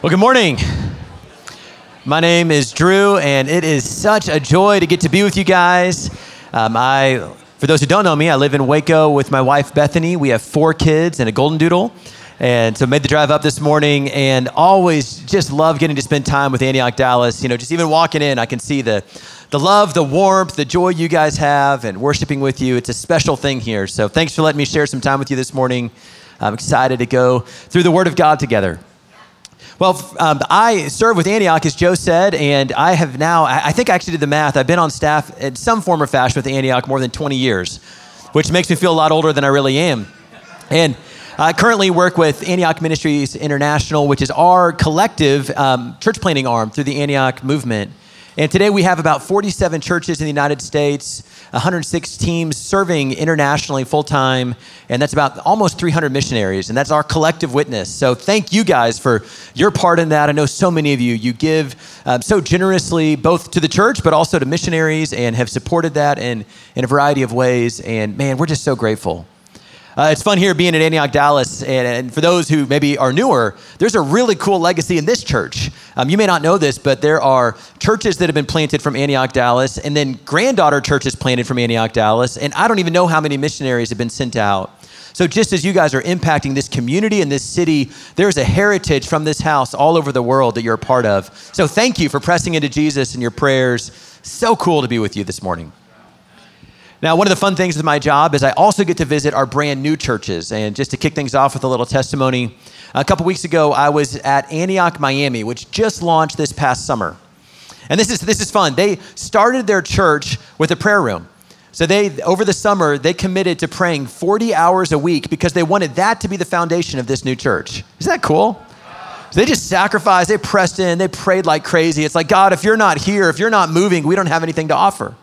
Well, good morning. My name is Drew, and it is such a joy to get to be with you guys. Um, I, for those who don't know me, I live in Waco with my wife Bethany. We have four kids and a golden doodle, and so made the drive up this morning. And always just love getting to spend time with Antioch Dallas. You know, just even walking in, I can see the the love, the warmth, the joy you guys have, and worshiping with you. It's a special thing here. So thanks for letting me share some time with you this morning. I'm excited to go through the Word of God together. Well, um, I serve with Antioch, as Joe said, and I have now, I think I actually did the math. I've been on staff in some form or fashion with Antioch more than 20 years, which makes me feel a lot older than I really am. And I currently work with Antioch Ministries International, which is our collective um, church planting arm through the Antioch movement. And today we have about 47 churches in the United States, 106 teams serving internationally full time, and that's about almost 300 missionaries. And that's our collective witness. So thank you guys for your part in that. I know so many of you, you give um, so generously both to the church, but also to missionaries and have supported that in, in a variety of ways. And man, we're just so grateful. Uh, it's fun here being at Antioch, Dallas. And, and, for those who maybe are newer, there's a really cool legacy in this church. Um, you may not know this, but there are churches that have been planted from Antioch, Dallas, and then granddaughter churches planted from Antioch, Dallas. And I don't even know how many missionaries have been sent out. So, just as you guys are impacting this community and this city, there's a heritage from this house all over the world that you're a part of. So, thank you for pressing into Jesus and your prayers. So cool to be with you this morning. Now, one of the fun things with my job is I also get to visit our brand new churches. And just to kick things off with a little testimony, a couple weeks ago, I was at Antioch, Miami, which just launched this past summer. And this is, this is fun. They started their church with a prayer room. So they, over the summer, they committed to praying 40 hours a week because they wanted that to be the foundation of this new church. Isn't that cool? So they just sacrificed, they pressed in, they prayed like crazy. It's like, God, if you're not here, if you're not moving, we don't have anything to offer.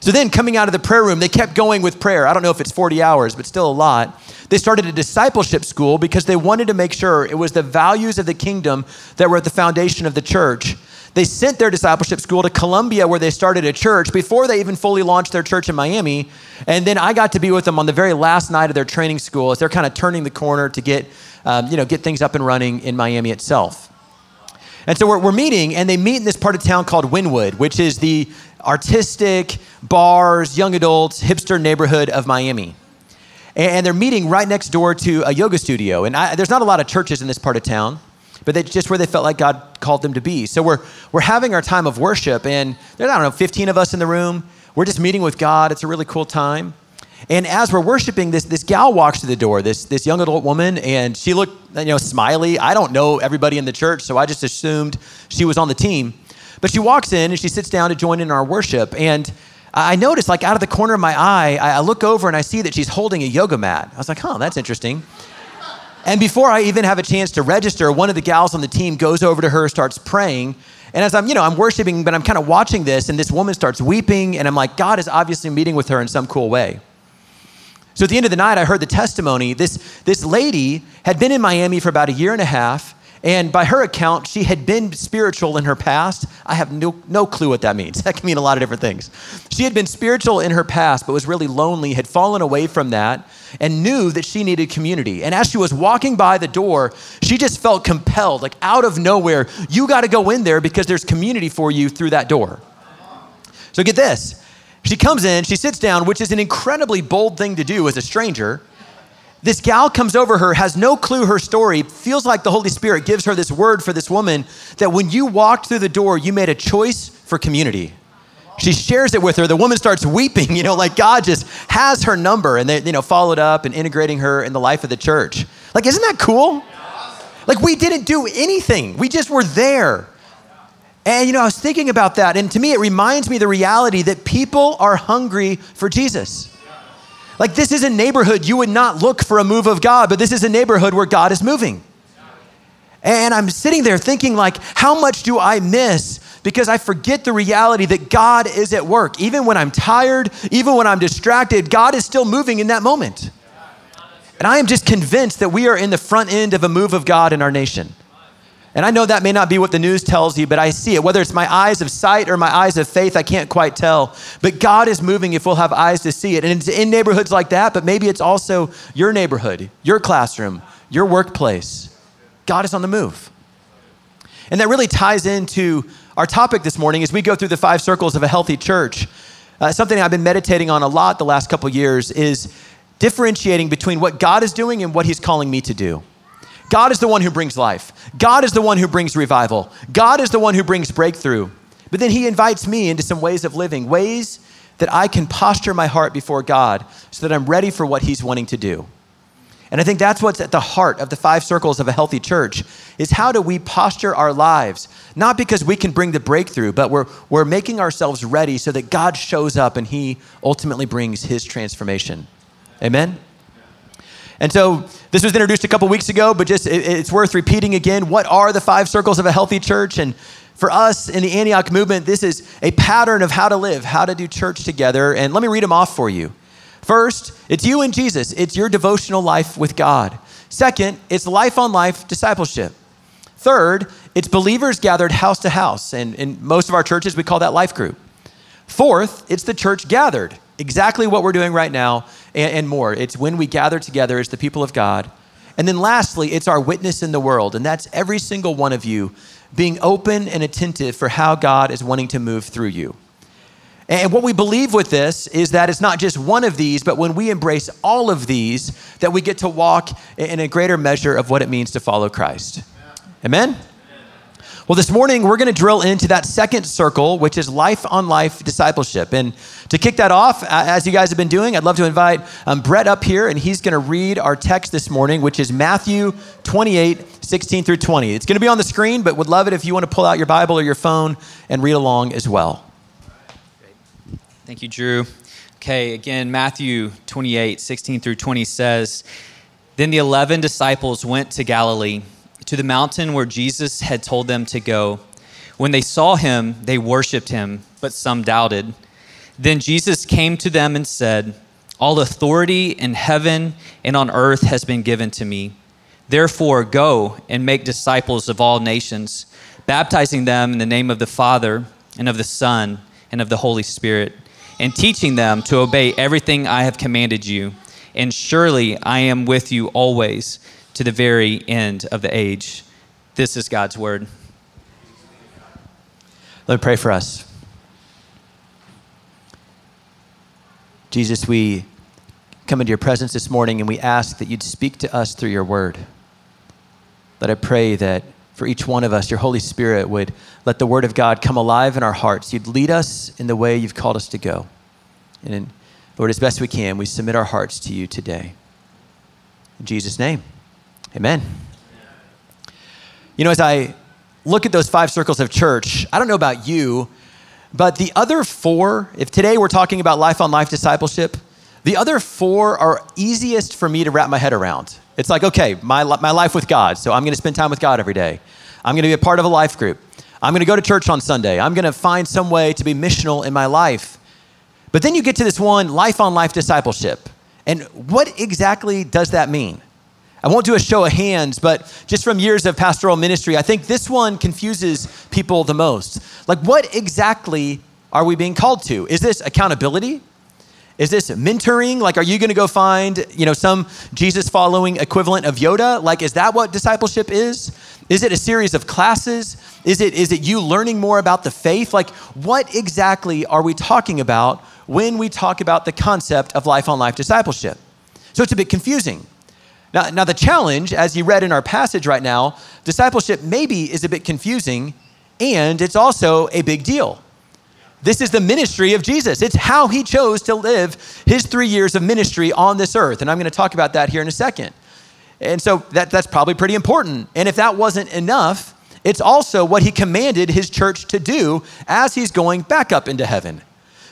So then, coming out of the prayer room, they kept going with prayer. I don't know if it's 40 hours, but still a lot. They started a discipleship school because they wanted to make sure it was the values of the kingdom that were at the foundation of the church. They sent their discipleship school to Colombia, where they started a church before they even fully launched their church in Miami. And then I got to be with them on the very last night of their training school as they're kind of turning the corner to get, um, you know, get things up and running in Miami itself. And so we're, we're, meeting, and they meet in this part of town called Wynwood, which is the artistic, bars, young adults, hipster neighborhood of Miami. And they're meeting right next door to a yoga studio. And I, there's not a lot of churches in this part of town, but they just where they felt like God called them to be. So we're, we're having our time of worship, and there's, I don't know, 15 of us in the room. We're just meeting with God. It's a really cool time. And as we're worshiping, this, this gal walks to the door, this, this young adult woman, and she looked, you know, smiley. I don't know everybody in the church, so I just assumed she was on the team. But she walks in and she sits down to join in our worship. And I notice, like, out of the corner of my eye, I look over and I see that she's holding a yoga mat. I was like, huh, that's interesting. And before I even have a chance to register, one of the gals on the team goes over to her, starts praying. And as I'm, you know, I'm worshiping, but I'm kind of watching this, and this woman starts weeping, and I'm like, God is obviously meeting with her in some cool way. So at the end of the night, I heard the testimony. This, this lady had been in Miami for about a year and a half. And by her account, she had been spiritual in her past. I have no, no clue what that means. That can mean a lot of different things. She had been spiritual in her past, but was really lonely, had fallen away from that, and knew that she needed community. And as she was walking by the door, she just felt compelled, like out of nowhere, you got to go in there because there's community for you through that door. So get this. She comes in, she sits down, which is an incredibly bold thing to do as a stranger. This gal comes over her, has no clue her story, feels like the Holy Spirit gives her this word for this woman that when you walked through the door, you made a choice for community. She shares it with her. The woman starts weeping, you know, like God just has her number and they, you know, followed up and integrating her in the life of the church. Like, isn't that cool? Like, we didn't do anything, we just were there. And, you know, I was thinking about that. And to me, it reminds me the reality that people are hungry for Jesus. Like, this is a neighborhood you would not look for a move of God, but this is a neighborhood where God is moving. And I'm sitting there thinking, like, how much do I miss because I forget the reality that God is at work. Even when I'm tired, even when I'm distracted, God is still moving in that moment. And I am just convinced that we are in the front end of a move of God in our nation. And I know that may not be what the news tells you, but I see it. Whether it's my eyes of sight or my eyes of faith, I can't quite tell. But God is moving if we'll have eyes to see it. And it's in neighborhoods like that, but maybe it's also your neighborhood, your classroom, your workplace. God is on the move. And that really ties into our topic this morning as we go through the five circles of a healthy church. Uh, something I've been meditating on a lot the last couple years is differentiating between what God is doing and what He's calling me to do. God is the one who brings life. God is the one who brings revival. God is the one who brings breakthrough. But then He invites me into some ways of living, ways that I can posture my heart before God so that I'm ready for what He's wanting to do. And I think that's what's at the heart of the five circles of a healthy church is how do we posture our lives? Not because we can bring the breakthrough, but we're, we're making ourselves ready so that God shows up and he ultimately brings his transformation. Amen? And so this was introduced a couple weeks ago, but just it, it's worth repeating again. What are the five circles of a healthy church? And for us in the Antioch movement, this is a pattern of how to live, how to do church together. And let me read them off for you. First, it's you and Jesus, it's your devotional life with God. Second, it's life on life discipleship. Third, it's believers gathered house to house. And in most of our churches, we call that life group. Fourth, it's the church gathered, exactly what we're doing right now and, and more. It's when we gather together as the people of God. And then lastly, it's our witness in the world. And that's every single one of you being open and attentive for how God is wanting to move through you. And what we believe with this is that it's not just one of these, but when we embrace all of these, that we get to walk in a greater measure of what it means to follow Christ. Amen? Well, this morning we're going to drill into that second circle, which is life on life discipleship. And to kick that off, as you guys have been doing, I'd love to invite um, Brett up here, and he's going to read our text this morning, which is Matthew 28, 16 through 20. It's going to be on the screen, but would love it if you want to pull out your Bible or your phone and read along as well. Thank you, Drew. Okay, again, Matthew 28, 16 through 20 says, Then the 11 disciples went to Galilee, to the mountain where Jesus had told them to go. When they saw him, they worshiped him, but some doubted. Then Jesus came to them and said, All authority in heaven and on earth has been given to me. Therefore, go and make disciples of all nations, baptizing them in the name of the Father and of the Son and of the Holy Spirit and teaching them to obey everything I have commanded you. And surely I am with you always to the very end of the age. This is God's word. Let me pray for us. Jesus, we come into your presence this morning and we ask that you'd speak to us through your word. Let I pray that for each one of us, your Holy Spirit would let the Word of God come alive in our hearts. You'd lead us in the way you've called us to go. And Lord, as best we can, we submit our hearts to you today. In Jesus' name, amen. You know, as I look at those five circles of church, I don't know about you, but the other four, if today we're talking about life on life discipleship, the other four are easiest for me to wrap my head around. It's like, okay, my, my life with God. So I'm going to spend time with God every day. I'm going to be a part of a life group. I'm going to go to church on Sunday. I'm going to find some way to be missional in my life. But then you get to this one life on life discipleship. And what exactly does that mean? I won't do a show of hands, but just from years of pastoral ministry, I think this one confuses people the most. Like, what exactly are we being called to? Is this accountability? Is this mentoring? Like, are you going to go find, you know, some Jesus following equivalent of Yoda? Like, is that what discipleship is? Is it a series of classes? Is it, is it you learning more about the faith? Like, what exactly are we talking about when we talk about the concept of life on life discipleship? So it's a bit confusing. Now, now, the challenge, as you read in our passage right now, discipleship maybe is a bit confusing, and it's also a big deal. This is the ministry of Jesus. It's how he chose to live his three years of ministry on this earth. And I'm going to talk about that here in a second. And so that, that's probably pretty important. And if that wasn't enough, it's also what he commanded his church to do as he's going back up into heaven.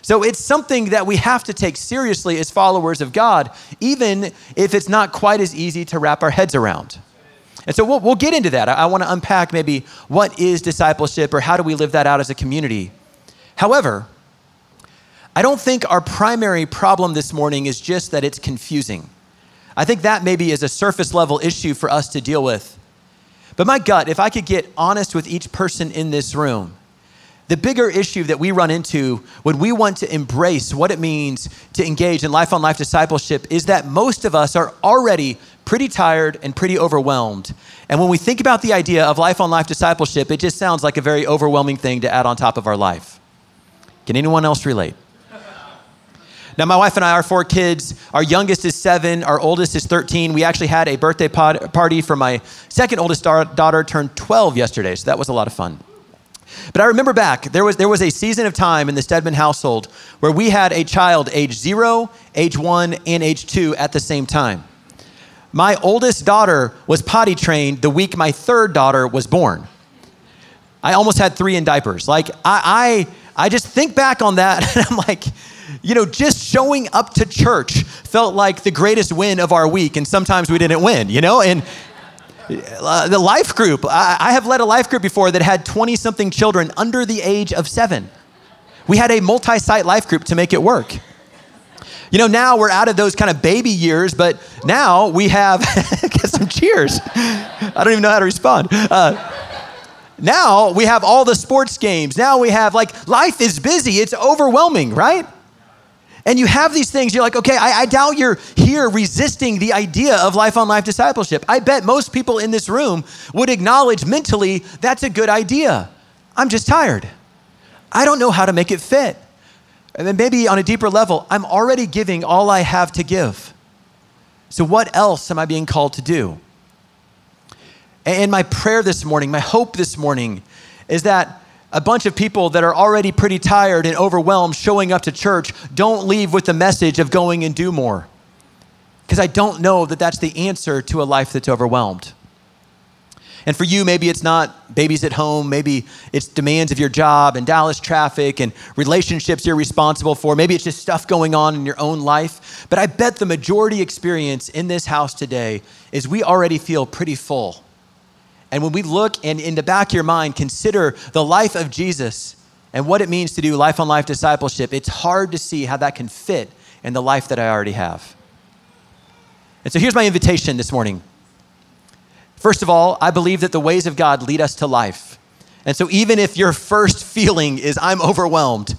So it's something that we have to take seriously as followers of God, even if it's not quite as easy to wrap our heads around. And so we'll, we'll get into that. I, I want to unpack maybe what is discipleship or how do we live that out as a community. However, I don't think our primary problem this morning is just that it's confusing. I think that maybe is a surface level issue for us to deal with. But my gut, if I could get honest with each person in this room, the bigger issue that we run into when we want to embrace what it means to engage in life on life discipleship is that most of us are already pretty tired and pretty overwhelmed. And when we think about the idea of life on life discipleship, it just sounds like a very overwhelming thing to add on top of our life. Can anyone else relate? Now, my wife and I are four kids. Our youngest is seven, our oldest is 13. We actually had a birthday pod- party for my second oldest da- daughter, turned 12 yesterday, so that was a lot of fun. But I remember back, there was, there was a season of time in the Stedman household where we had a child age zero, age one, and age two at the same time. My oldest daughter was potty trained the week my third daughter was born. I almost had three in diapers. Like, I, I, I just think back on that and I'm like, you know, just showing up to church felt like the greatest win of our week, and sometimes we didn't win, you know? And uh, the life group, I, I have led a life group before that had 20 something children under the age of seven. We had a multi site life group to make it work. You know, now we're out of those kind of baby years, but now we have, get some cheers. I don't even know how to respond. Uh, now we have all the sports games. Now we have, like, life is busy. It's overwhelming, right? And you have these things, you're like, okay, I, I, doubt you're here resisting the idea of life on life discipleship. I bet most people in this room would acknowledge mentally that's a good idea. I'm just tired. I don't know how to make it fit. And then maybe on a deeper level, I'm already giving all I have to give. So, what else am I being called to do? And my prayer this morning, my hope this morning, is that a bunch of people that are already pretty tired and overwhelmed showing up to church don't leave with the message of going and do more. Because I don't know that that's the answer to a life that's overwhelmed. And for you, maybe it's not babies at home. Maybe it's demands of your job and Dallas traffic and relationships you're responsible for. Maybe it's just stuff going on in your own life. But I bet the majority experience in this house today is we already feel pretty full. And when we look and in the back of your mind consider the life of Jesus and what it means to do life on life discipleship, it's hard to see how that can fit in the life that I already have. And so here's my invitation this morning. First of all, I believe that the ways of God lead us to life. And so even if your first feeling is I'm overwhelmed,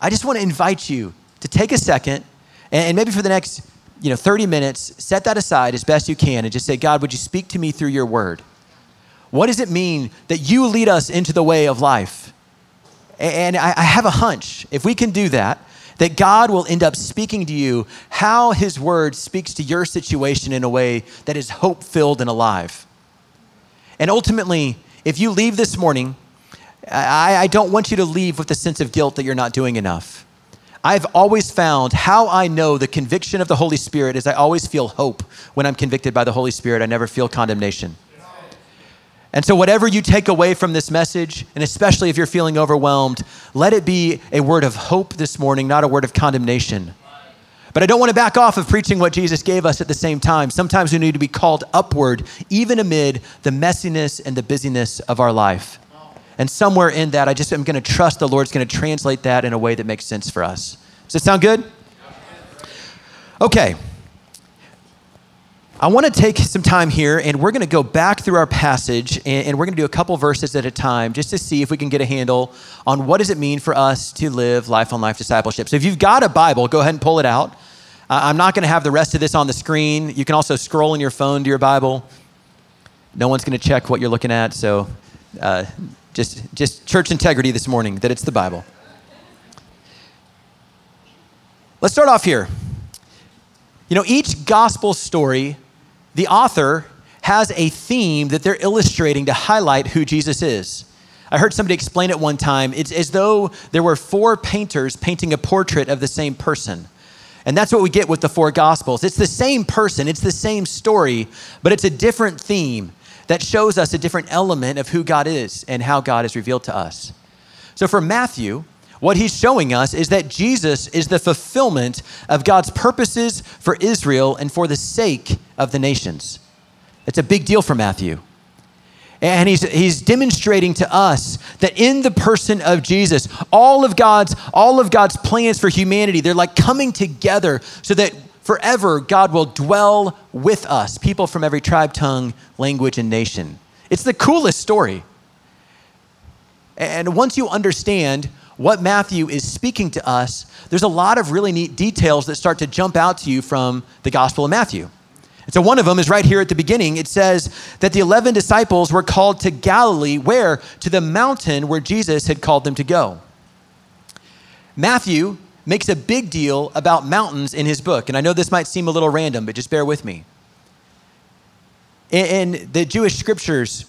I just want to invite you to take a second and maybe for the next you know 30 minutes set that aside as best you can and just say god would you speak to me through your word what does it mean that you lead us into the way of life? And I have a hunch, if we can do that, that God will end up speaking to you how His Word speaks to your situation in a way that is hope filled and alive. And ultimately, if you leave this morning, I, I, don't want you to leave with the sense of guilt that you're not doing enough. I've always found how I know the conviction of the Holy Spirit is I always feel hope when I'm convicted by the Holy Spirit. I never feel condemnation. And so, whatever you take away from this message, and especially if you're feeling overwhelmed, let it be a word of hope this morning, not a word of condemnation. But I don't want to back off of preaching what Jesus gave us at the same time. Sometimes we need to be called upward, even amid the messiness and the busyness of our life. And somewhere in that, I just am going to trust the Lord's going to translate that in a way that makes sense for us. Does it sound good? Okay. I want to take some time here and we're going to go back through our passage and, we're going to do a couple verses at a time just to see if we can get a handle on what does it mean for us to live life on life discipleship. So if you've got a Bible, go ahead and pull it out. I'm not going to have the rest of this on the screen. You can also scroll in your phone to your Bible. No one's going to check what you're looking at, so uh, just just church integrity this morning that it's the Bible. Let's start off here. You know, each gospel story the author has a theme that they're illustrating to highlight who Jesus is. I heard somebody explain it one time. It's as though there were four painters painting a portrait of the same person. And that's what we get with the four gospels. It's the same person, it's the same story, but it's a different theme that shows us a different element of who God is and how God is revealed to us. So for Matthew, what he's showing us is that Jesus is the fulfillment of God's purposes for Israel and for the sake of the nations. It's a big deal for Matthew. And he's, he's demonstrating to us that in the person of Jesus, all of God's, all of God's plans for humanity, they're like coming together so that forever God will dwell with us, people from every tribe, tongue, language, and nation. It's the coolest story. And once you understand what Matthew is speaking to us, there's a lot of really neat details that start to jump out to you from the Gospel of Matthew. So one of them is right here at the beginning. It says that the 11 disciples were called to Galilee, where? To the mountain where Jesus had called them to go. Matthew makes a big deal about mountains in his book. And I know this might seem a little random, but just bear with me. In, the Jewish scriptures,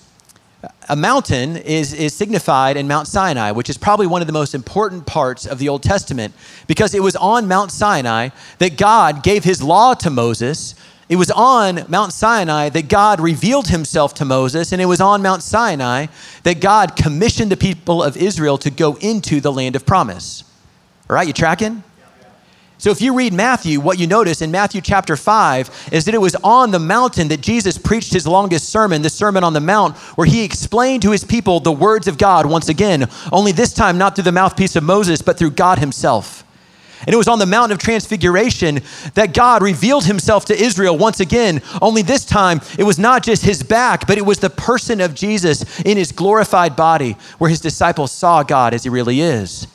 a mountain is, is signified in Mount Sinai, which is probably one of the most important parts of the Old Testament because it was on Mount Sinai that God gave his law to Moses. It was on Mount Sinai that God revealed himself to Moses, and it was on Mount Sinai that God commissioned the people of Israel to go into the land of promise. All right, you tracking? So if you read Matthew, what you notice in Matthew chapter 5 is that it was on the mountain that Jesus preached his longest sermon, the Sermon on the Mount, where he explained to his people the words of God once again, only this time not through the mouthpiece of Moses, but through God himself. And it was on the Mount of transfiguration that God revealed himself to Israel once again. Only this time, it was not just his back, but it was the person of Jesus in his glorified body, where his disciples saw God as he really is.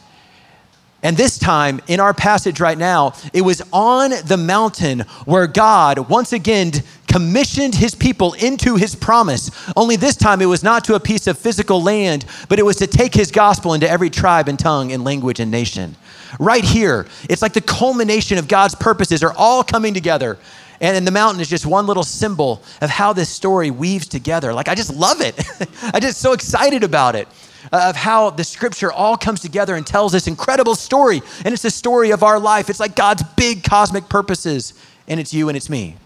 And this time, in our passage right now, it was on the mountain where God once again commissioned his people into his promise. Only this time, it was not to a piece of physical land, but it was to take his gospel into every tribe and tongue and language and nation. Right here, it's like the culmination of God's purposes are all coming together. And the mountain is just one little symbol of how this story weaves together. Like, I just love it. I'm just so excited about it uh, of how the scripture all comes together and tells this incredible story. And it's the story of our life. It's like God's big cosmic purposes, and it's you and it's me.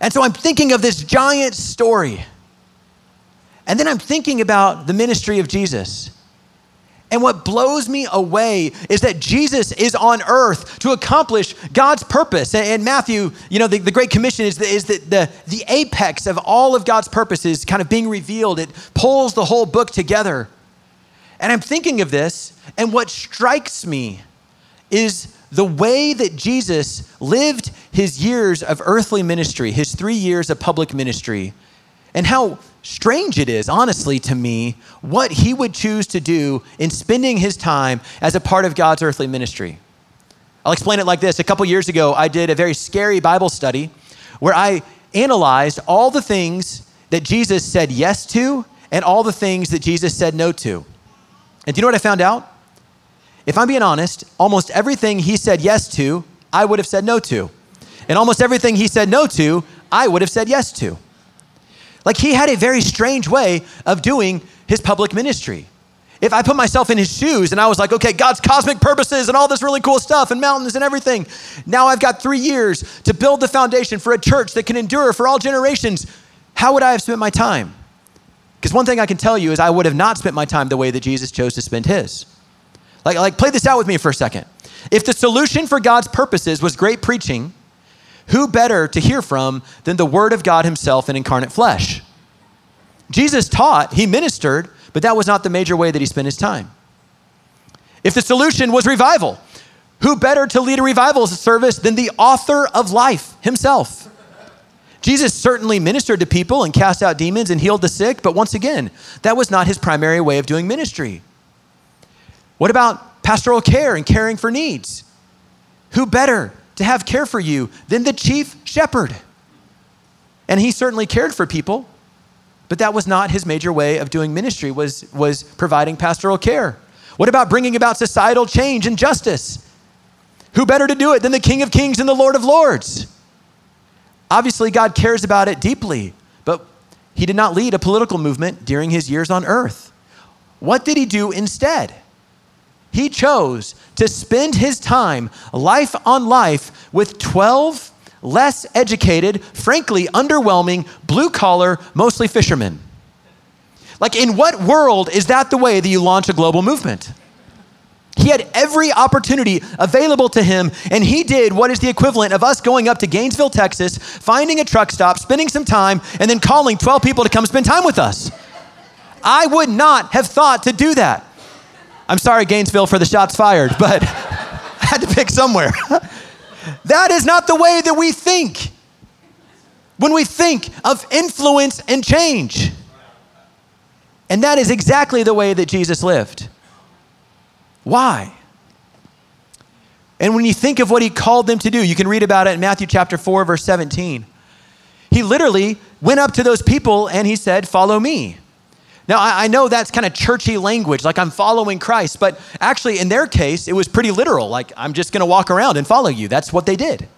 And so I'm thinking of this giant story. And then I'm thinking about the ministry of Jesus. And what blows me away is that Jesus is on earth to accomplish God's purpose. And Matthew, you know, the, the Great Commission is, the, is the, the, the apex of all of God's purposes kind of being revealed. It pulls the whole book together. And I'm thinking of this, and what strikes me is the way that Jesus lived his years of earthly ministry, his three years of public ministry, and how strange it is, honestly, to me, what he would choose to do in spending his time as a part of God's earthly ministry. I'll explain it like this. A couple years ago, I did a very scary Bible study where I analyzed all the things that Jesus said yes to and all the things that Jesus said no to. And do you know what I found out? If I'm being honest, almost everything he said yes to, I would have said no to. And almost everything he said no to, I would have said yes to. Like he had a very strange way of doing his public ministry. If I put myself in his shoes and I was like, okay, God's cosmic purposes and all this really cool stuff and mountains and everything, now I've got three years to build the foundation for a church that can endure for all generations, how would I have spent my time? Because one thing I can tell you is I would have not spent my time the way that Jesus chose to spend his. Like, like play this out with me for a second. If the solution for God's purposes was great preaching, who better to hear from than the Word of God Himself in incarnate flesh? Jesus taught, He ministered, but that was not the major way that He spent His time. If the solution was revival, who better to lead a revival service than the author of life Himself? Jesus certainly ministered to people and cast out demons and healed the sick, but once again, that was not his primary way of doing ministry. What about pastoral care and caring for needs? Who better to have care for you than the chief shepherd. And he certainly cared for people, but that was not his major way of doing ministry was, was providing pastoral care. What about bringing about societal change and justice? Who better to do it than the King of Kings and the Lord of Lords? Obviously, God cares about it deeply, but he did not lead a political movement during his years on earth. What did he do instead? He chose to spend his time, life on life, with 12 less educated, frankly underwhelming, blue collar, mostly fishermen. Like, in what world is that the way that you launch a global movement? He had every opportunity available to him, and he did what is the equivalent of us going up to Gainesville, Texas, finding a truck stop, spending some time, and then calling 12 people to come spend time with us. I would not have thought to do that. I'm sorry, Gainesville, for the shots fired, but I had to pick somewhere. that is not the way that we think when we think of influence and change. And that is exactly the way that Jesus lived. Why? And when you think of what he called them to do, you can read about it in Matthew chapter 4, verse 17. He literally went up to those people and he said, Follow me. Now, I, I know that's kind of churchy language, like I'm following Christ, but actually, in their case, it was pretty literal. Like, I'm just going to walk around and follow you. That's what they did.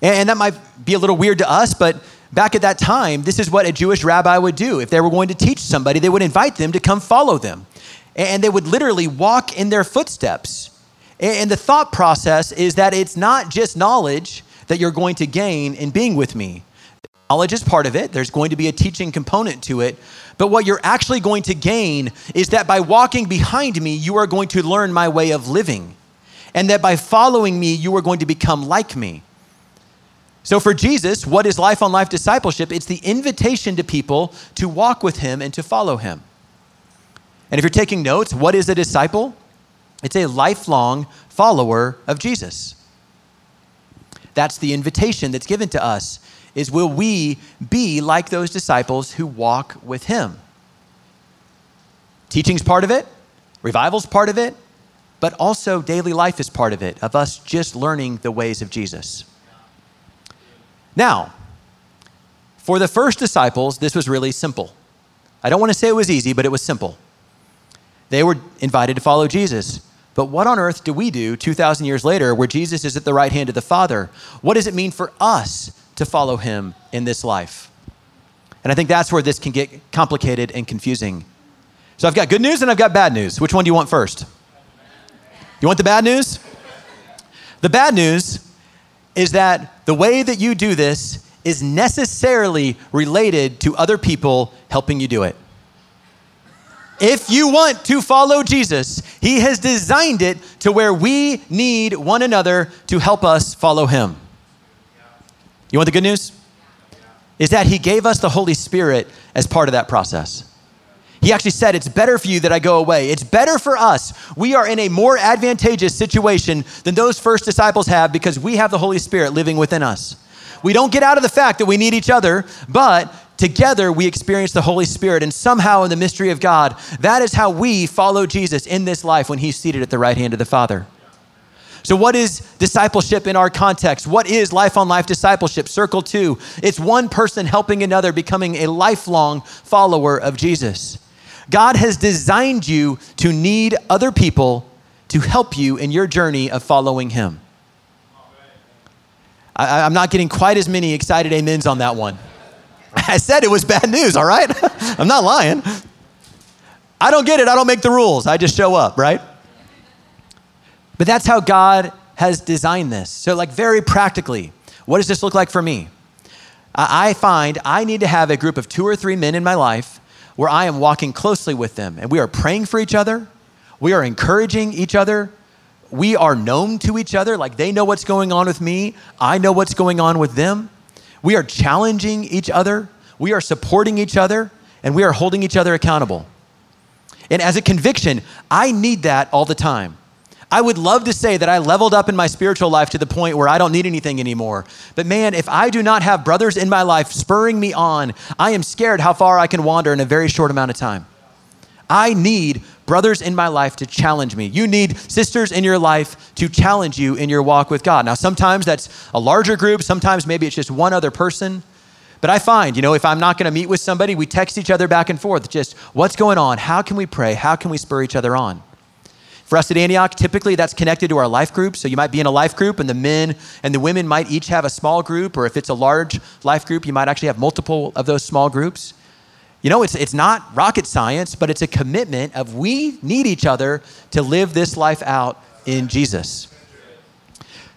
And, and that might be a little weird to us, but back at that time, this is what a Jewish rabbi would do. If they were going to teach somebody, they would invite them to come follow them. And they would literally walk in their footsteps. And the thought process is that it's not just knowledge that you're going to gain in being with me. Knowledge is part of it, there's going to be a teaching component to it. But what you're actually going to gain is that by walking behind me, you are going to learn my way of living. And that by following me, you are going to become like me. So, for Jesus, what is life on life discipleship? It's the invitation to people to walk with him and to follow him. And if you're taking notes, what is a disciple? It's a lifelong follower of Jesus. That's the invitation that's given to us is will we be like those disciples who walk with him? Teaching's part of it, revival's part of it, but also daily life is part of it, of us just learning the ways of Jesus. Now, for the first disciples, this was really simple. I don't want to say it was easy, but it was simple. They were invited to follow Jesus. But what on earth do we do 2,000 years later where Jesus is at the right hand of the Father? What does it mean for us to follow him in this life? And I think that's where this can get complicated and confusing. So I've got good news and I've got bad news. Which one do you want first? You want the bad news? The bad news is that the way that you do this is necessarily related to other people helping you do it. If you want to follow Jesus, He has designed it to where we need one another to help us follow Him. You want the good news? Is that He gave us the Holy Spirit as part of that process. He actually said, It's better for you that I go away. It's better for us. We are in a more advantageous situation than those first disciples have because we have the Holy Spirit living within us. We don't get out of the fact that we need each other, but together we experience the Holy Spirit. And somehow, in the mystery of God, that is how we follow Jesus in this life when He's seated at the right hand of the Father. So, what is discipleship in our context? What is life on life discipleship? Circle two it's one person helping another, becoming a lifelong follower of Jesus. God has designed you to need other people to help you in your journey of following Him. I, am not getting quite as many excited amens on that one. I said it was bad news, all right? I'm not lying. I don't get it. I don't make the rules. I just show up, right? But that's how God has designed this. So, like, very practically, what does this look like for me? I find I need to have a group of two or three men in my life where I am walking closely with them and we are praying for each other, we are encouraging each other, we are known to each other, like they know what's going on with me, I know what's going on with them. We are challenging each other, we are supporting each other, and we are holding each other accountable. And as a conviction, I need that all the time. I would love to say that I leveled up in my spiritual life to the point where I don't need anything anymore. But man, if I do not have brothers in my life spurring me on, I am scared how far I can wander in a very short amount of time. I need brothers in my life to challenge me. You need sisters in your life to challenge you in your walk with God. Now, sometimes that's a larger group, sometimes maybe it's just one other person. But I find, you know, if I'm not going to meet with somebody, we text each other back and forth just what's going on? How can we pray? How can we spur each other on? For us at Antioch, typically that's connected to our life group. So you might be in a life group, and the men and the women might each have a small group, or if it's a large life group, you might actually have multiple of those small groups. You know, it's, it's not rocket science, but it's a commitment of we need each other to live this life out in Jesus.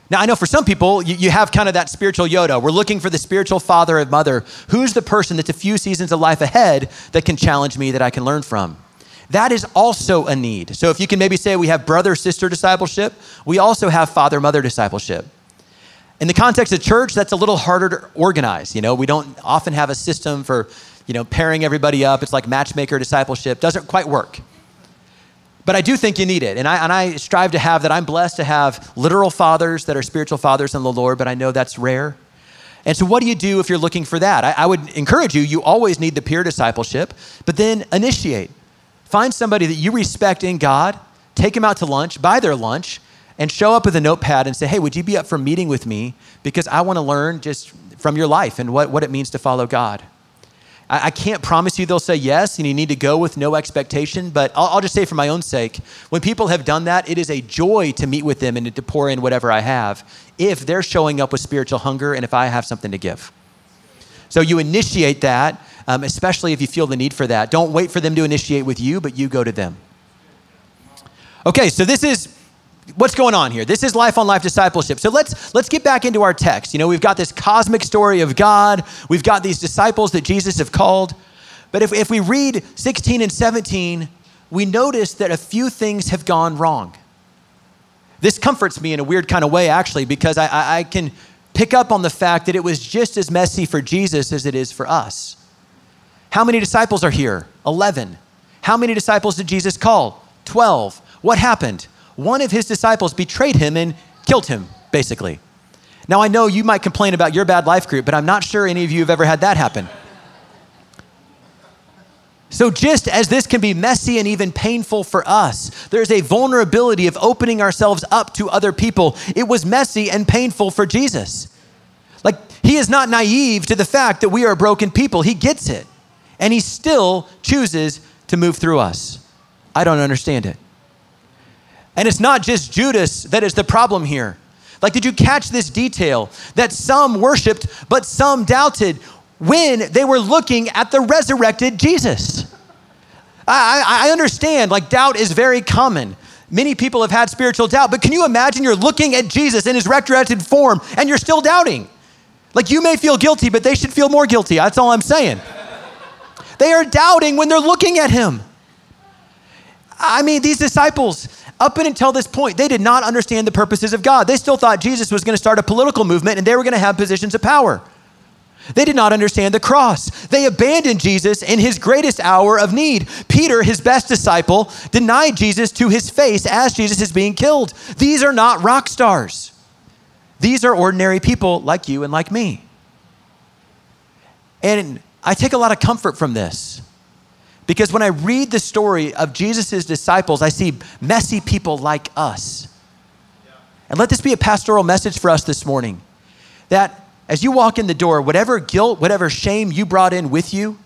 Now, I know for some people, you, you, have kind of that spiritual Yoda. We're looking for the spiritual father or mother. Who's the person that's a few seasons of life ahead that can challenge me, that I can learn from? That is also a need. So if you can maybe say we have brother sister discipleship, we also have father mother discipleship. In the context of church, that's a little harder to organize. You know, we don't often have a system for, you know, pairing everybody up. It's like matchmaker discipleship. Doesn't quite work. But I do think you need it. And I, and I strive to have that. I'm blessed to have literal fathers that are spiritual fathers in the Lord, but I know that's rare. And so, what do you do if you're looking for that? I, I would encourage you, you always need the peer discipleship, but then initiate. Find somebody that you respect in God, take them out to lunch, buy their lunch, and show up with a notepad and say, hey, would you be up for meeting with me? Because I want to learn just from your life and what, what it means to follow God. I, I can't promise you they'll say yes and you need to go with no expectation, but I'll, I'll just say for my own sake, when people have done that, it is a joy to meet with them and to pour in whatever I have if they're showing up with spiritual hunger and if I have something to give. So you initiate that, um, especially if you feel the need for that. Don't wait for them to initiate with you, but you go to them. Okay, so this is what's going on here. This is life on life discipleship. So let's let's get back into our text. You know we've got this cosmic story of god. We've got these disciples that jesus have called. But if, if we read 16 and 17 we notice that a few things have gone wrong. This comforts me in a weird kind of way actually because I, I, I can pick up on the fact that it was just as messy for jesus as it is for us how many disciples are here 11 how many disciples did jesus call 12 what happened one of his disciples betrayed him and killed him, basically. Now, I know you might complain about your bad life group, but I'm not sure any of you have ever had that happen. So, just as this can be messy and even painful for us, there's a vulnerability of opening ourselves up to other people. It was messy and painful for Jesus. Like, he is not naive to the fact that we are broken people. He gets it. And he still chooses to move through us. I don't understand it. And it's not just Judas that is the problem here. Like, did you catch this detail that some worshiped, but some doubted when they were looking at the resurrected Jesus? I, I, understand, like, doubt is very common. Many people have had spiritual doubt, but can you imagine you're looking at Jesus in his resurrected form and you're still doubting? Like, you may feel guilty, but they should feel more guilty. That's all I'm saying. They are doubting when they're looking at him. I mean, these disciples, up until this point, they did not understand the purposes of God. They still thought Jesus was going to start a political movement and they were going to have positions of power. They did not understand the cross. They abandoned Jesus in his greatest hour of need. Peter, his best disciple, denied Jesus to his face as Jesus is being killed. These are not rock stars. These are ordinary people like you and like me. And I take a lot of comfort from this because when I read the story of Jesus' disciples, I see messy people like us. And let this be a pastoral message for us this morning that as you walk in the door, whatever guilt, whatever shame you brought in with you,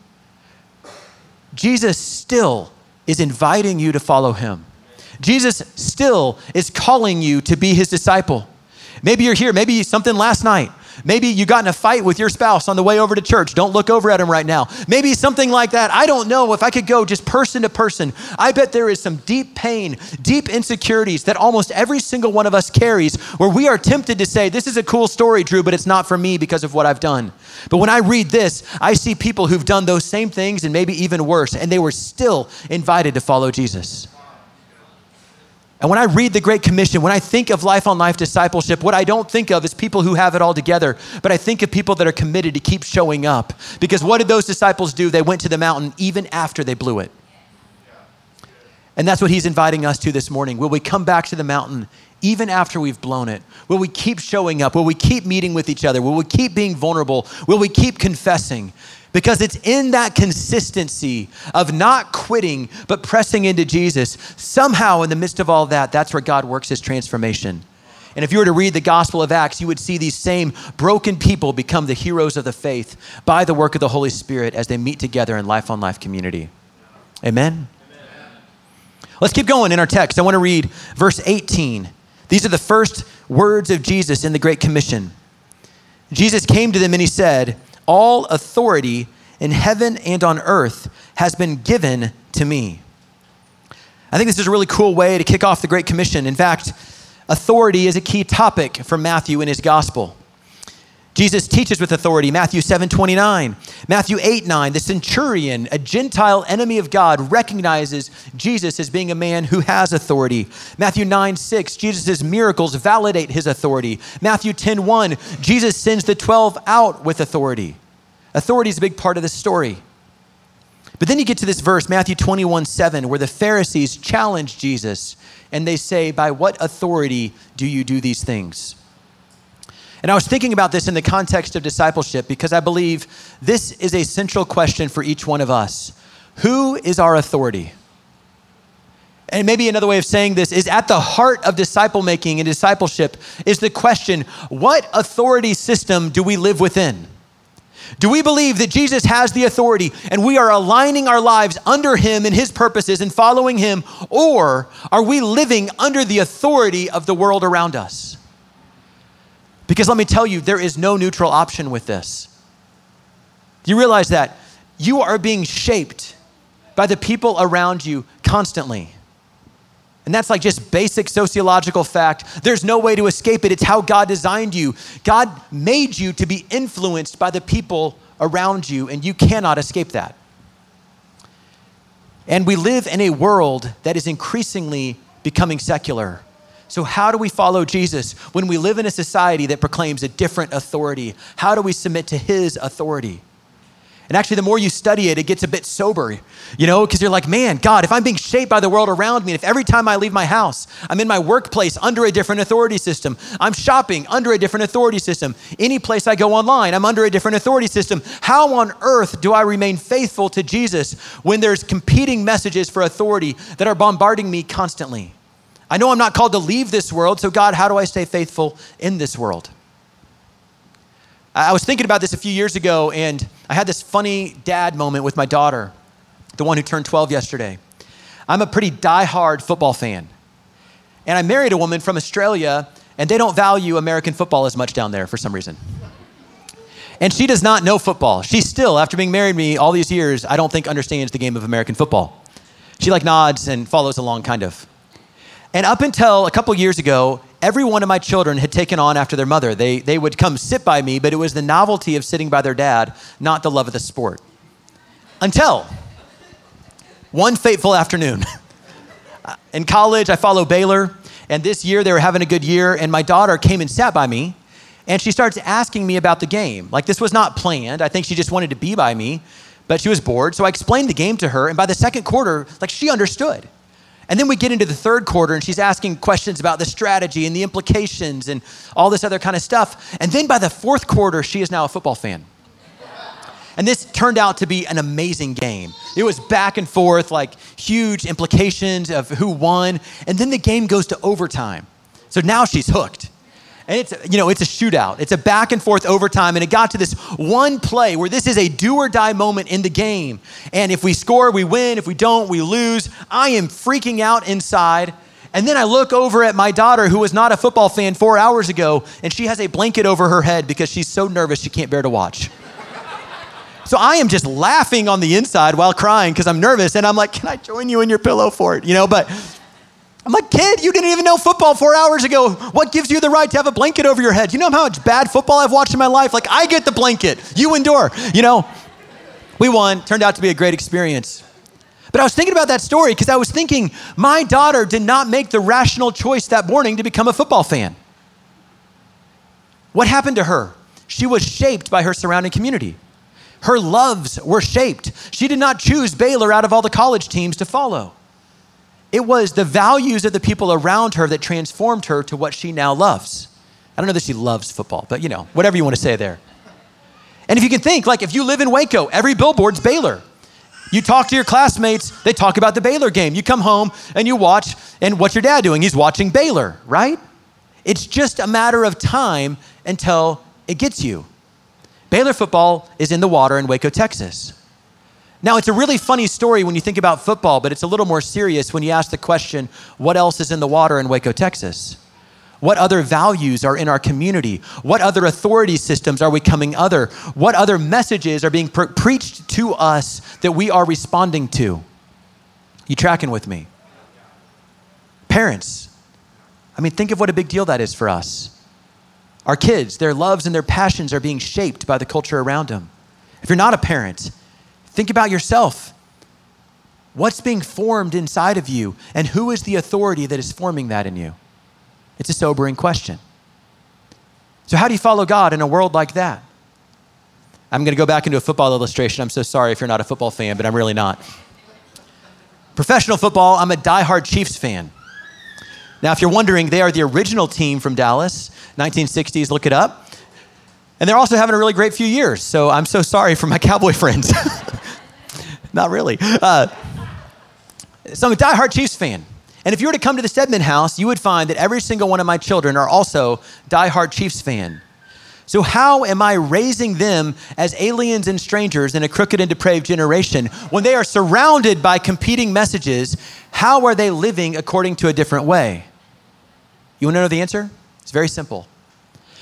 Jesus still is inviting you to follow him. Jesus still is calling you to be his disciple. Maybe you're here, maybe something last night. Maybe you got in a fight with your spouse on the way over to church. Don't look over at him right now. Maybe something like that. I don't know if I could go just person to person. I bet there is some deep pain, deep insecurities that almost every single one of us carries where we are tempted to say, This is a cool story, Drew, but it's not for me because of what I've done. But when I read this, I see people who've done those same things and maybe even worse, and they were still invited to follow Jesus. And when I read the Great Commission, when I think of life on life discipleship, what I don't think of is people who have it all together, but I think of people that are committed to keep showing up. Because what did those disciples do? They went to the mountain even after they blew it. And that's what he's inviting us to this morning. Will we come back to the mountain even after we've blown it? Will we keep showing up? Will we keep meeting with each other? Will we keep being vulnerable? Will we keep confessing? Because it's in that consistency of not quitting, but pressing into Jesus. Somehow, in the midst of all that, that's where God works his transformation. And if you were to read the Gospel of Acts, you would see these same broken people become the heroes of the faith by the work of the Holy Spirit as they meet together in life on life community. Amen? Amen. Let's keep going in our text. I want to read verse 18. These are the first words of Jesus in the Great Commission. Jesus came to them and he said, all authority in heaven and on earth has been given to me. I think this is a really cool way to kick off the Great Commission. In fact, authority is a key topic for Matthew in his gospel. Jesus teaches with authority, Matthew 7 29. Matthew 8 9, the centurion, a Gentile enemy of God, recognizes Jesus as being a man who has authority. Matthew 9 6, Jesus' miracles validate his authority. Matthew 10 1, Jesus sends the 12 out with authority. Authority is a big part of the story. But then you get to this verse, Matthew 21 7, where the Pharisees challenge Jesus and they say, By what authority do you do these things? And I was thinking about this in the context of discipleship because I believe this is a central question for each one of us. Who is our authority? And maybe another way of saying this is at the heart of disciple making and discipleship is the question what authority system do we live within? Do we believe that Jesus has the authority and we are aligning our lives under him and his purposes and following him? Or are we living under the authority of the world around us? Because let me tell you, there is no neutral option with this. You realize that? You are being shaped by the people around you constantly. And that's like just basic sociological fact. There's no way to escape it. It's how God designed you. God made you to be influenced by the people around you, and you cannot escape that. And we live in a world that is increasingly becoming secular. So, how do we follow Jesus when we live in a society that proclaims a different authority? How do we submit to his authority? And actually, the more you study it, it gets a bit sober, you know, because you're like, man, God, if I'm being shaped by the world around me, and if every time I leave my house, I'm in my workplace under a different authority system, I'm shopping under a different authority system, any place I go online, I'm under a different authority system, how on earth do I remain faithful to Jesus when there's competing messages for authority that are bombarding me constantly? I know I'm not called to leave this world, so God, how do I stay faithful in this world? I was thinking about this a few years ago, and I had this funny dad moment with my daughter, the one who turned 12 yesterday. I'm a pretty die-hard football fan. And I married a woman from Australia, and they don't value American football as much down there for some reason. And she does not know football. She still, after being married to me all these years, I don't think understands the game of American football. She like nods and follows along, kind of. And up until a couple years ago, every one of my children had taken on after their mother. They, they would come sit by me, but it was the novelty of sitting by their dad, not the love of the sport. Until one fateful afternoon. In college, I followed Baylor, and this year they were having a good year, and my daughter came and sat by me, and she starts asking me about the game. Like, this was not planned. I think she just wanted to be by me, but she was bored. So I explained the game to her, and by the second quarter, like, she understood. And then we get into the third quarter and she's asking questions about the strategy and the implications and all this other kind of stuff. And then by the fourth quarter, she is now a football fan. And this turned out to be an amazing game. It was back and forth, like huge implications of who won. And then the game goes to overtime. So now she's hooked. And it's, you know, it's a shootout. It's a back and forth overtime. And it got to this one play where this is a do or die moment in the game. And if we score, we win. If we don't, we lose. I am freaking out inside. And then I look over at my daughter, who was not a football fan four hours ago, and she has a blanket over her head because she's so nervous she can't bear to watch. So I am just laughing on the inside while crying because I'm nervous. And I'm like, can I join you in your pillow fort? You know, but I'm like, kid, you didn't even know football four hours ago. What gives you the right to have a blanket over your head? You know how much bad football I've watched in my life? Like, I get the blanket. You endure. You know, we won. Turned out to be a great experience. But I was thinking about that story because I was thinking, my daughter did not make the rational choice that morning to become a football fan. What happened to her? She was shaped by her surrounding community. Her loves were shaped. She did not choose Baylor out of all the college teams to follow. It was the values of the people around her that transformed her to what she now loves. I don't know that she loves football, but you know, whatever you want to say there. And if you can think, like if you live in Waco, every billboard's Baylor. You talk to your classmates, they talk about the Baylor game. You come home and you watch, and what's your dad doing? He's watching Baylor, right? It's just a matter of time until it gets you. Baylor football is in the water in Waco, Texas. Now, it's a really funny story when you think about football, but it's a little more serious when you ask the question what else is in the water in Waco, Texas? What other values are in our community? What other authority systems are we coming other? What other messages are being pre- preached to us that we are responding to? You tracking with me? Parents, I mean, think of what a big deal that is for us. Our kids, their loves and their passions are being shaped by the culture around them. If you're not a parent, Think about yourself. What's being formed inside of you, and who is the authority that is forming that in you? It's a sobering question. So, how do you follow God in a world like that? I'm going to go back into a football illustration. I'm so sorry if you're not a football fan, but I'm really not. Professional football, I'm a die-hard Chiefs fan. Now, if you're wondering, they are the original team from Dallas, 1960s, look it up. And they're also having a really great few years. So I'm so sorry for my Cowboy friends. Not really. Uh, so I'm a diehard Chiefs fan. And if you were to come to the Stedman house, you would find that every single one of my children are also diehard Chiefs fan. So, how am I raising them as aliens and strangers in a crooked and depraved generation when they are surrounded by competing messages? How are they living according to a different way? You want to know the answer? It's very simple.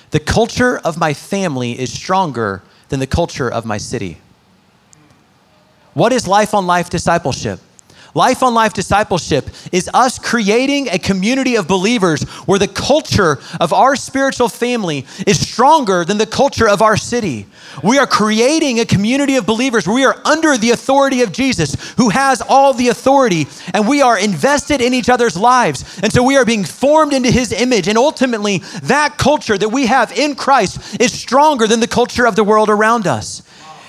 The culture of my family is stronger than the culture of my city. What is life on life discipleship? Life on Life discipleship is us creating a community of believers where the culture of our spiritual family is stronger than the culture of our city. We are creating a community of believers where we are under the authority of Jesus, who has all the authority, and we are invested in each other's lives. And so we are being formed into his image. And ultimately, that culture that we have in Christ is stronger than the culture of the world around us.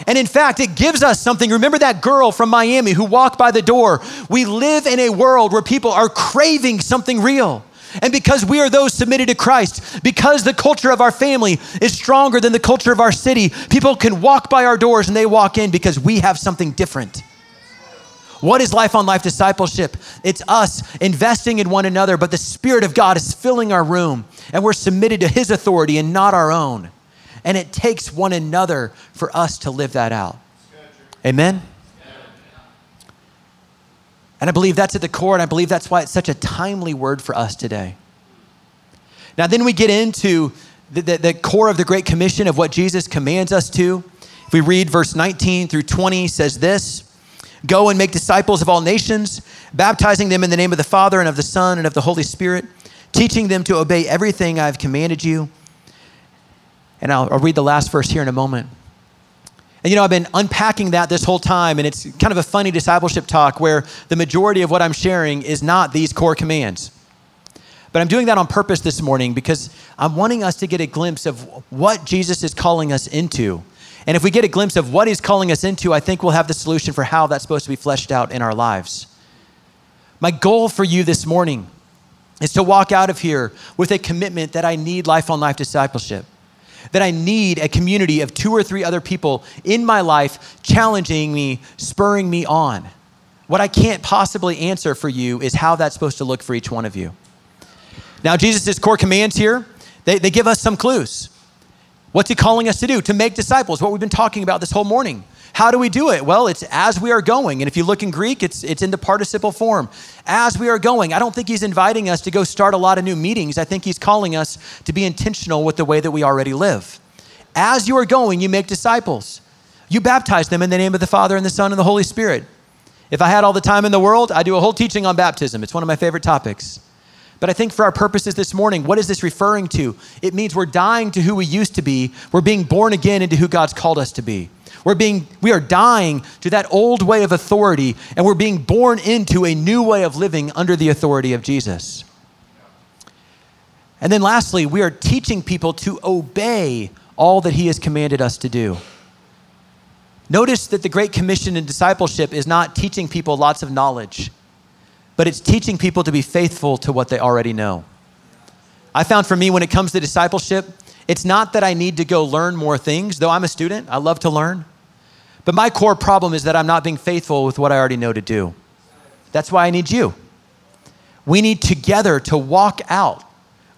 And in fact, it gives us something. Remember that girl from Miami who walked by the door? We live in a world where people are craving something real. And because we are those submitted to Christ, because the culture of our family is stronger than the culture of our city, people can walk by our doors and they walk in because we have something different. What is life on life discipleship? It's us investing in one another, but the Spirit of God is filling our room and we're submitted to His authority and not our own. And it takes one another for us to live that out. Amen? And I believe that's at the core, and I believe that's why it's such a timely word for us today. Now, then we get into the, the, the, core of the Great Commission of what Jesus commands us to. If we read verse 19 through 20, says this Go and make disciples of all nations, baptizing them in the name of the Father and of the Son and of the Holy Spirit, teaching them to obey everything I've commanded you. And I'll, I'll read the last verse here in a moment. And you know, I've been unpacking that this whole time, and it's kind of a funny discipleship talk where the majority of what I'm sharing is not these core commands. But I'm doing that on purpose this morning because I'm wanting us to get a glimpse of what Jesus is calling us into. And if we get a glimpse of what he's calling us into, I think we'll have the solution for how that's supposed to be fleshed out in our lives. My goal for you this morning is to walk out of here with a commitment that I need life on life discipleship that I need a community of two or three other people in my life challenging me, spurring me on. What I can't possibly answer for you is how that's supposed to look for each one of you. Now, Jesus' core commands here, they, they give us some clues. What's he calling us to do? To make disciples, what we've been talking about this whole morning. How do we do it? Well, it's as we are going. And if you look in Greek, it's, it's in the participle form. As we are going. I don't think he's inviting us to go start a lot of new meetings. I think he's calling us to be intentional with the way that we already live. As you are going, you make disciples. You baptize them in the name of the Father and the Son and the Holy Spirit. If I had all the time in the world, I'd do a whole teaching on baptism. It's one of my favorite topics. But I think for our purposes this morning, what is this referring to? It means we're dying to who we used to be. We're being born again into who God's called us to be. We're being, we are dying to that old way of authority, and we're being born into a new way of living under the authority of Jesus. And then lastly, we are teaching people to obey all that He has commanded us to do. Notice that the Great Commission in discipleship is not teaching people lots of knowledge, but it's teaching people to be faithful to what they already know. I found for me when it comes to discipleship, it's not that I need to go learn more things, though I'm a student, I love to learn. But my core problem is that I'm not being faithful with what I already know to do. That's why I need you. We need together to walk out.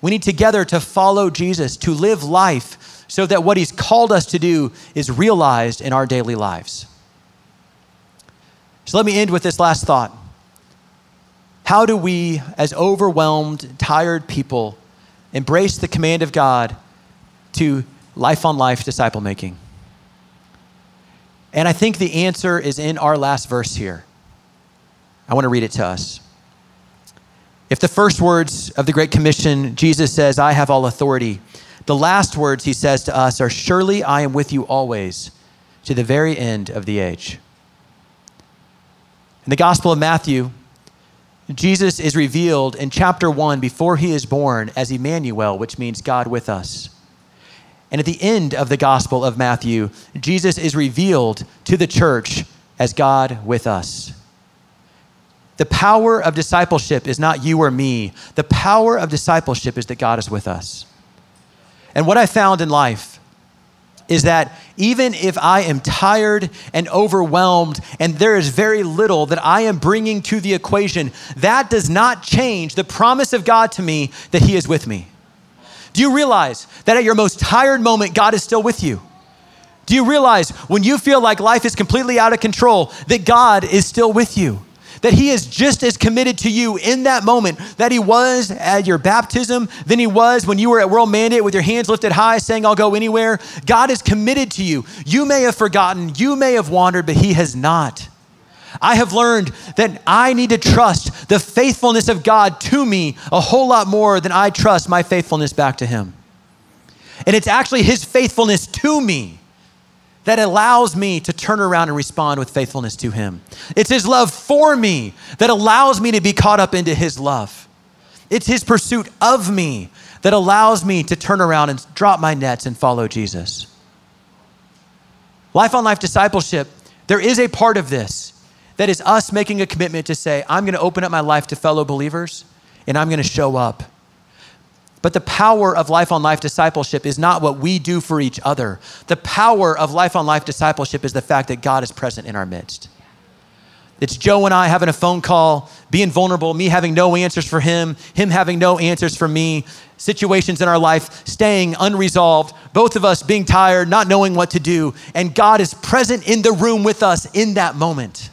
We need together to follow Jesus, to live life so that what he's called us to do is realized in our daily lives. So let me end with this last thought. How do we, as overwhelmed, tired people, embrace the command of God to life on life disciple making? And I think the answer is in our last verse here. I want to read it to us. If the first words of the Great Commission, Jesus says, I have all authority, the last words he says to us are, Surely I am with you always to the very end of the age. In the Gospel of Matthew, Jesus is revealed in chapter 1 before he is born as Emmanuel, which means God with us. And at the end of the Gospel of Matthew, Jesus is revealed to the church as God with us. The power of discipleship is not you or me. The power of discipleship is that God is with us. And what I found in life is that even if I am tired and overwhelmed and there is very little that I am bringing to the equation, that does not change the promise of God to me that He is with me. Do you realize that at your most tired moment, God is still with you? Do you realize when you feel like life is completely out of control, that God is still with you? That He is just as committed to you in that moment that He was at your baptism, than He was when you were at World Mandate with your hands lifted high saying, I'll go anywhere. God is committed to you. You may have forgotten, you may have wandered, but He has not. I have learned that I need to trust the faithfulness of God to me a whole lot more than I trust my faithfulness back to Him. And it's actually His faithfulness to me that allows me to turn around and respond with faithfulness to Him. It's His love for me that allows me to be caught up into His love. It's His pursuit of me that allows me to turn around and drop my nets and follow Jesus. Life on life discipleship, there is a part of this that is us making a commitment to say, I'm going to open up my life to fellow believers and I'm going to show up. But the power of life on life discipleship is not what we do for each other. The power of life on life discipleship is the fact that God is present in our midst. It's Joe and I having a phone call, being vulnerable, me having no answers for him, him having no answers for me, situations in our life staying unresolved, both of us being tired, not knowing what to do, and God is present in the room with us in that moment.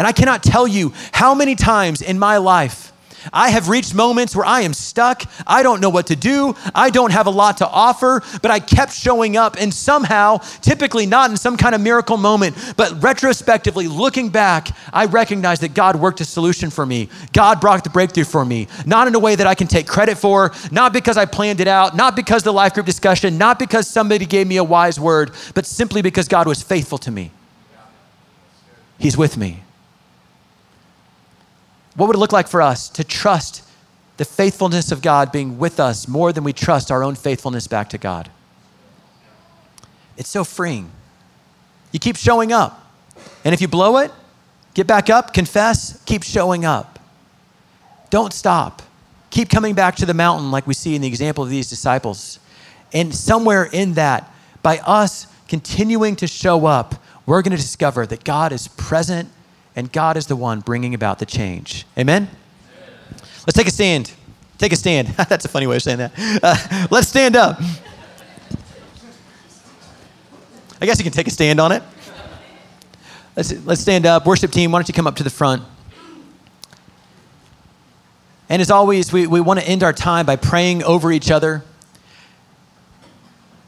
And I cannot tell you how many times in my life I have reached moments where I am stuck. I don't know what to do. I don't have a lot to offer, but I kept showing up. And somehow, typically not in some kind of miracle moment, but retrospectively looking back, I recognize that God worked a solution for me. God brought the breakthrough for me, not in a way that I can take credit for, not because I planned it out, not because the life group discussion, not because somebody gave me a wise word, but simply because God was faithful to me. He's with me. What would it look like for us to trust the faithfulness of God being with us more than we trust our own faithfulness back to God? It's so freeing. You keep showing up. And if you blow it, get back up, confess, keep showing up. Don't stop. Keep coming back to the mountain, like we see in the example of these disciples. And somewhere in that, by us continuing to show up, we're going to discover that God is present and God is the one bringing about the change. Amen? Let's take a stand. Take a stand. That's a funny way of saying that. Uh, let's stand up. I guess you can take a stand on it. Let's, let's stand up. Worship team, why don't you come up to the front? And as always, we, we want to end our time by praying over each other.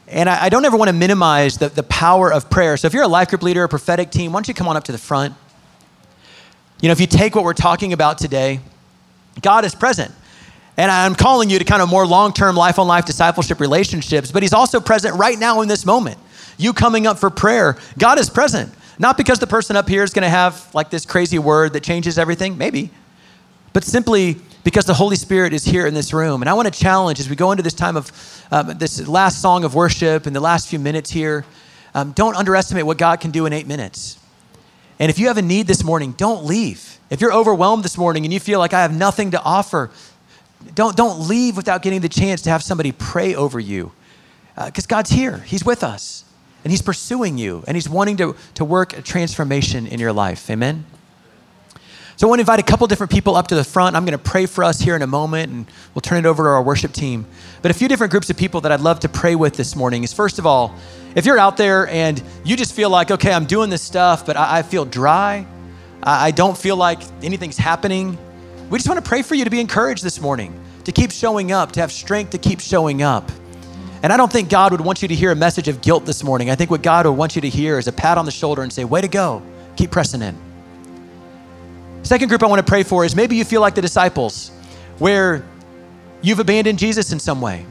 And I, I don't ever want to minimize the, the power of prayer. So if you're a life group leader, a prophetic team, why don't you come on up to the front? You know, if you take what we're talking about today, God is present. And I'm calling you to kind of more long term life on life discipleship relationships, but He's also present right now in this moment. You coming up for prayer, God is present. Not because the person up here is going to have like this crazy word that changes everything, maybe, but simply because the Holy Spirit is here in this room. And I want to challenge as we go into this time of um, this last song of worship and the last few minutes here, um, don't underestimate what God can do in eight minutes. And if you have a need this morning, don't leave. If you're overwhelmed this morning and you feel like I have nothing to offer, don't, don't leave without getting the chance to have somebody pray over you. Because uh, God's here, He's with us, and He's pursuing you, and He's wanting to, to work a transformation in your life. Amen? So I want to invite a couple different people up to the front. I'm going to pray for us here in a moment, and we'll turn it over to our worship team. But a few different groups of people that I'd love to pray with this morning is first of all, if you're out there and you just feel like, okay, I'm doing this stuff, but I, I feel dry, I, I don't feel like anything's happening, we just want to pray for you to be encouraged this morning, to keep showing up, to have strength to keep showing up. And I don't think God would want you to hear a message of guilt this morning. I think what God would want you to hear is a pat on the shoulder and say, way to go, keep pressing in. Second group I want to pray for is maybe you feel like the disciples, where you've abandoned Jesus in some way.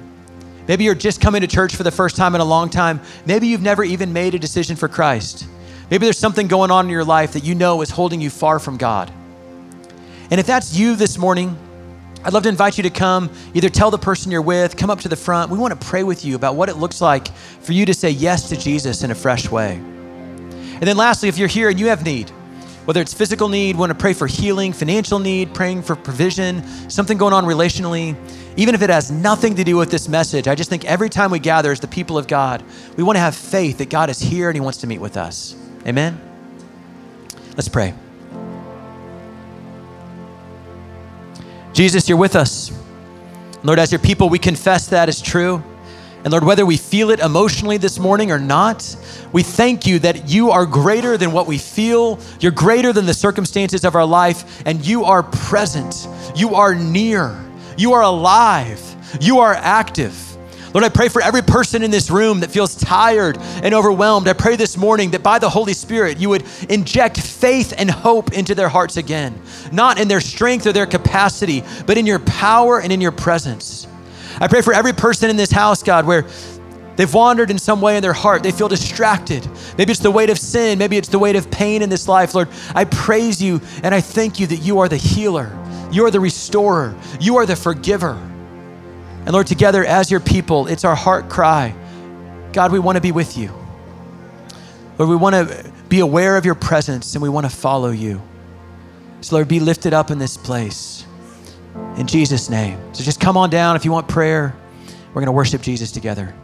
Maybe you're just coming to church for the first time in a long time. Maybe you've never even made a decision for Christ. Maybe there's something going on in your life that you know is holding you far from God. And if that's you this morning, I'd love to invite you to come, either tell the person you're with, come up to the front. We want to pray with you about what it looks like for you to say yes to Jesus in a fresh way. And then lastly, if you're here and you have need, Whether it's physical need, want to pray for healing, financial need, praying for provision, something going on relationally, even if it has nothing to do with this message, I just think every time we gather as the people of God, we want to have faith that God is here and He wants to meet with us. Amen? Let's pray. Jesus, you're with us. Lord, as your people, we confess that is true. And Lord, whether we feel it emotionally this morning or not, we thank you that you are greater than what we feel. You're greater than the circumstances of our life, and you are present. You are near. You are alive. You are active. Lord, I pray for every person in this room that feels tired and overwhelmed. I pray this morning that by the Holy Spirit, you would inject faith and hope into their hearts again, not in their strength or their capacity, but in your power and in your presence. I pray for every person in this house, God, where They've wandered in some way in their heart. They feel distracted. Maybe it's the weight of sin. Maybe it's the weight of pain in this life. Lord, I praise you and I thank you that you are the healer. You are the restorer. You are the forgiver. And Lord, together as your people, it's our heart cry God, we want to be with you. Lord, we want to be aware of your presence and we want to follow you. So, Lord, be lifted up in this place. In Jesus' name. So just come on down if you want prayer. We're going to worship Jesus together.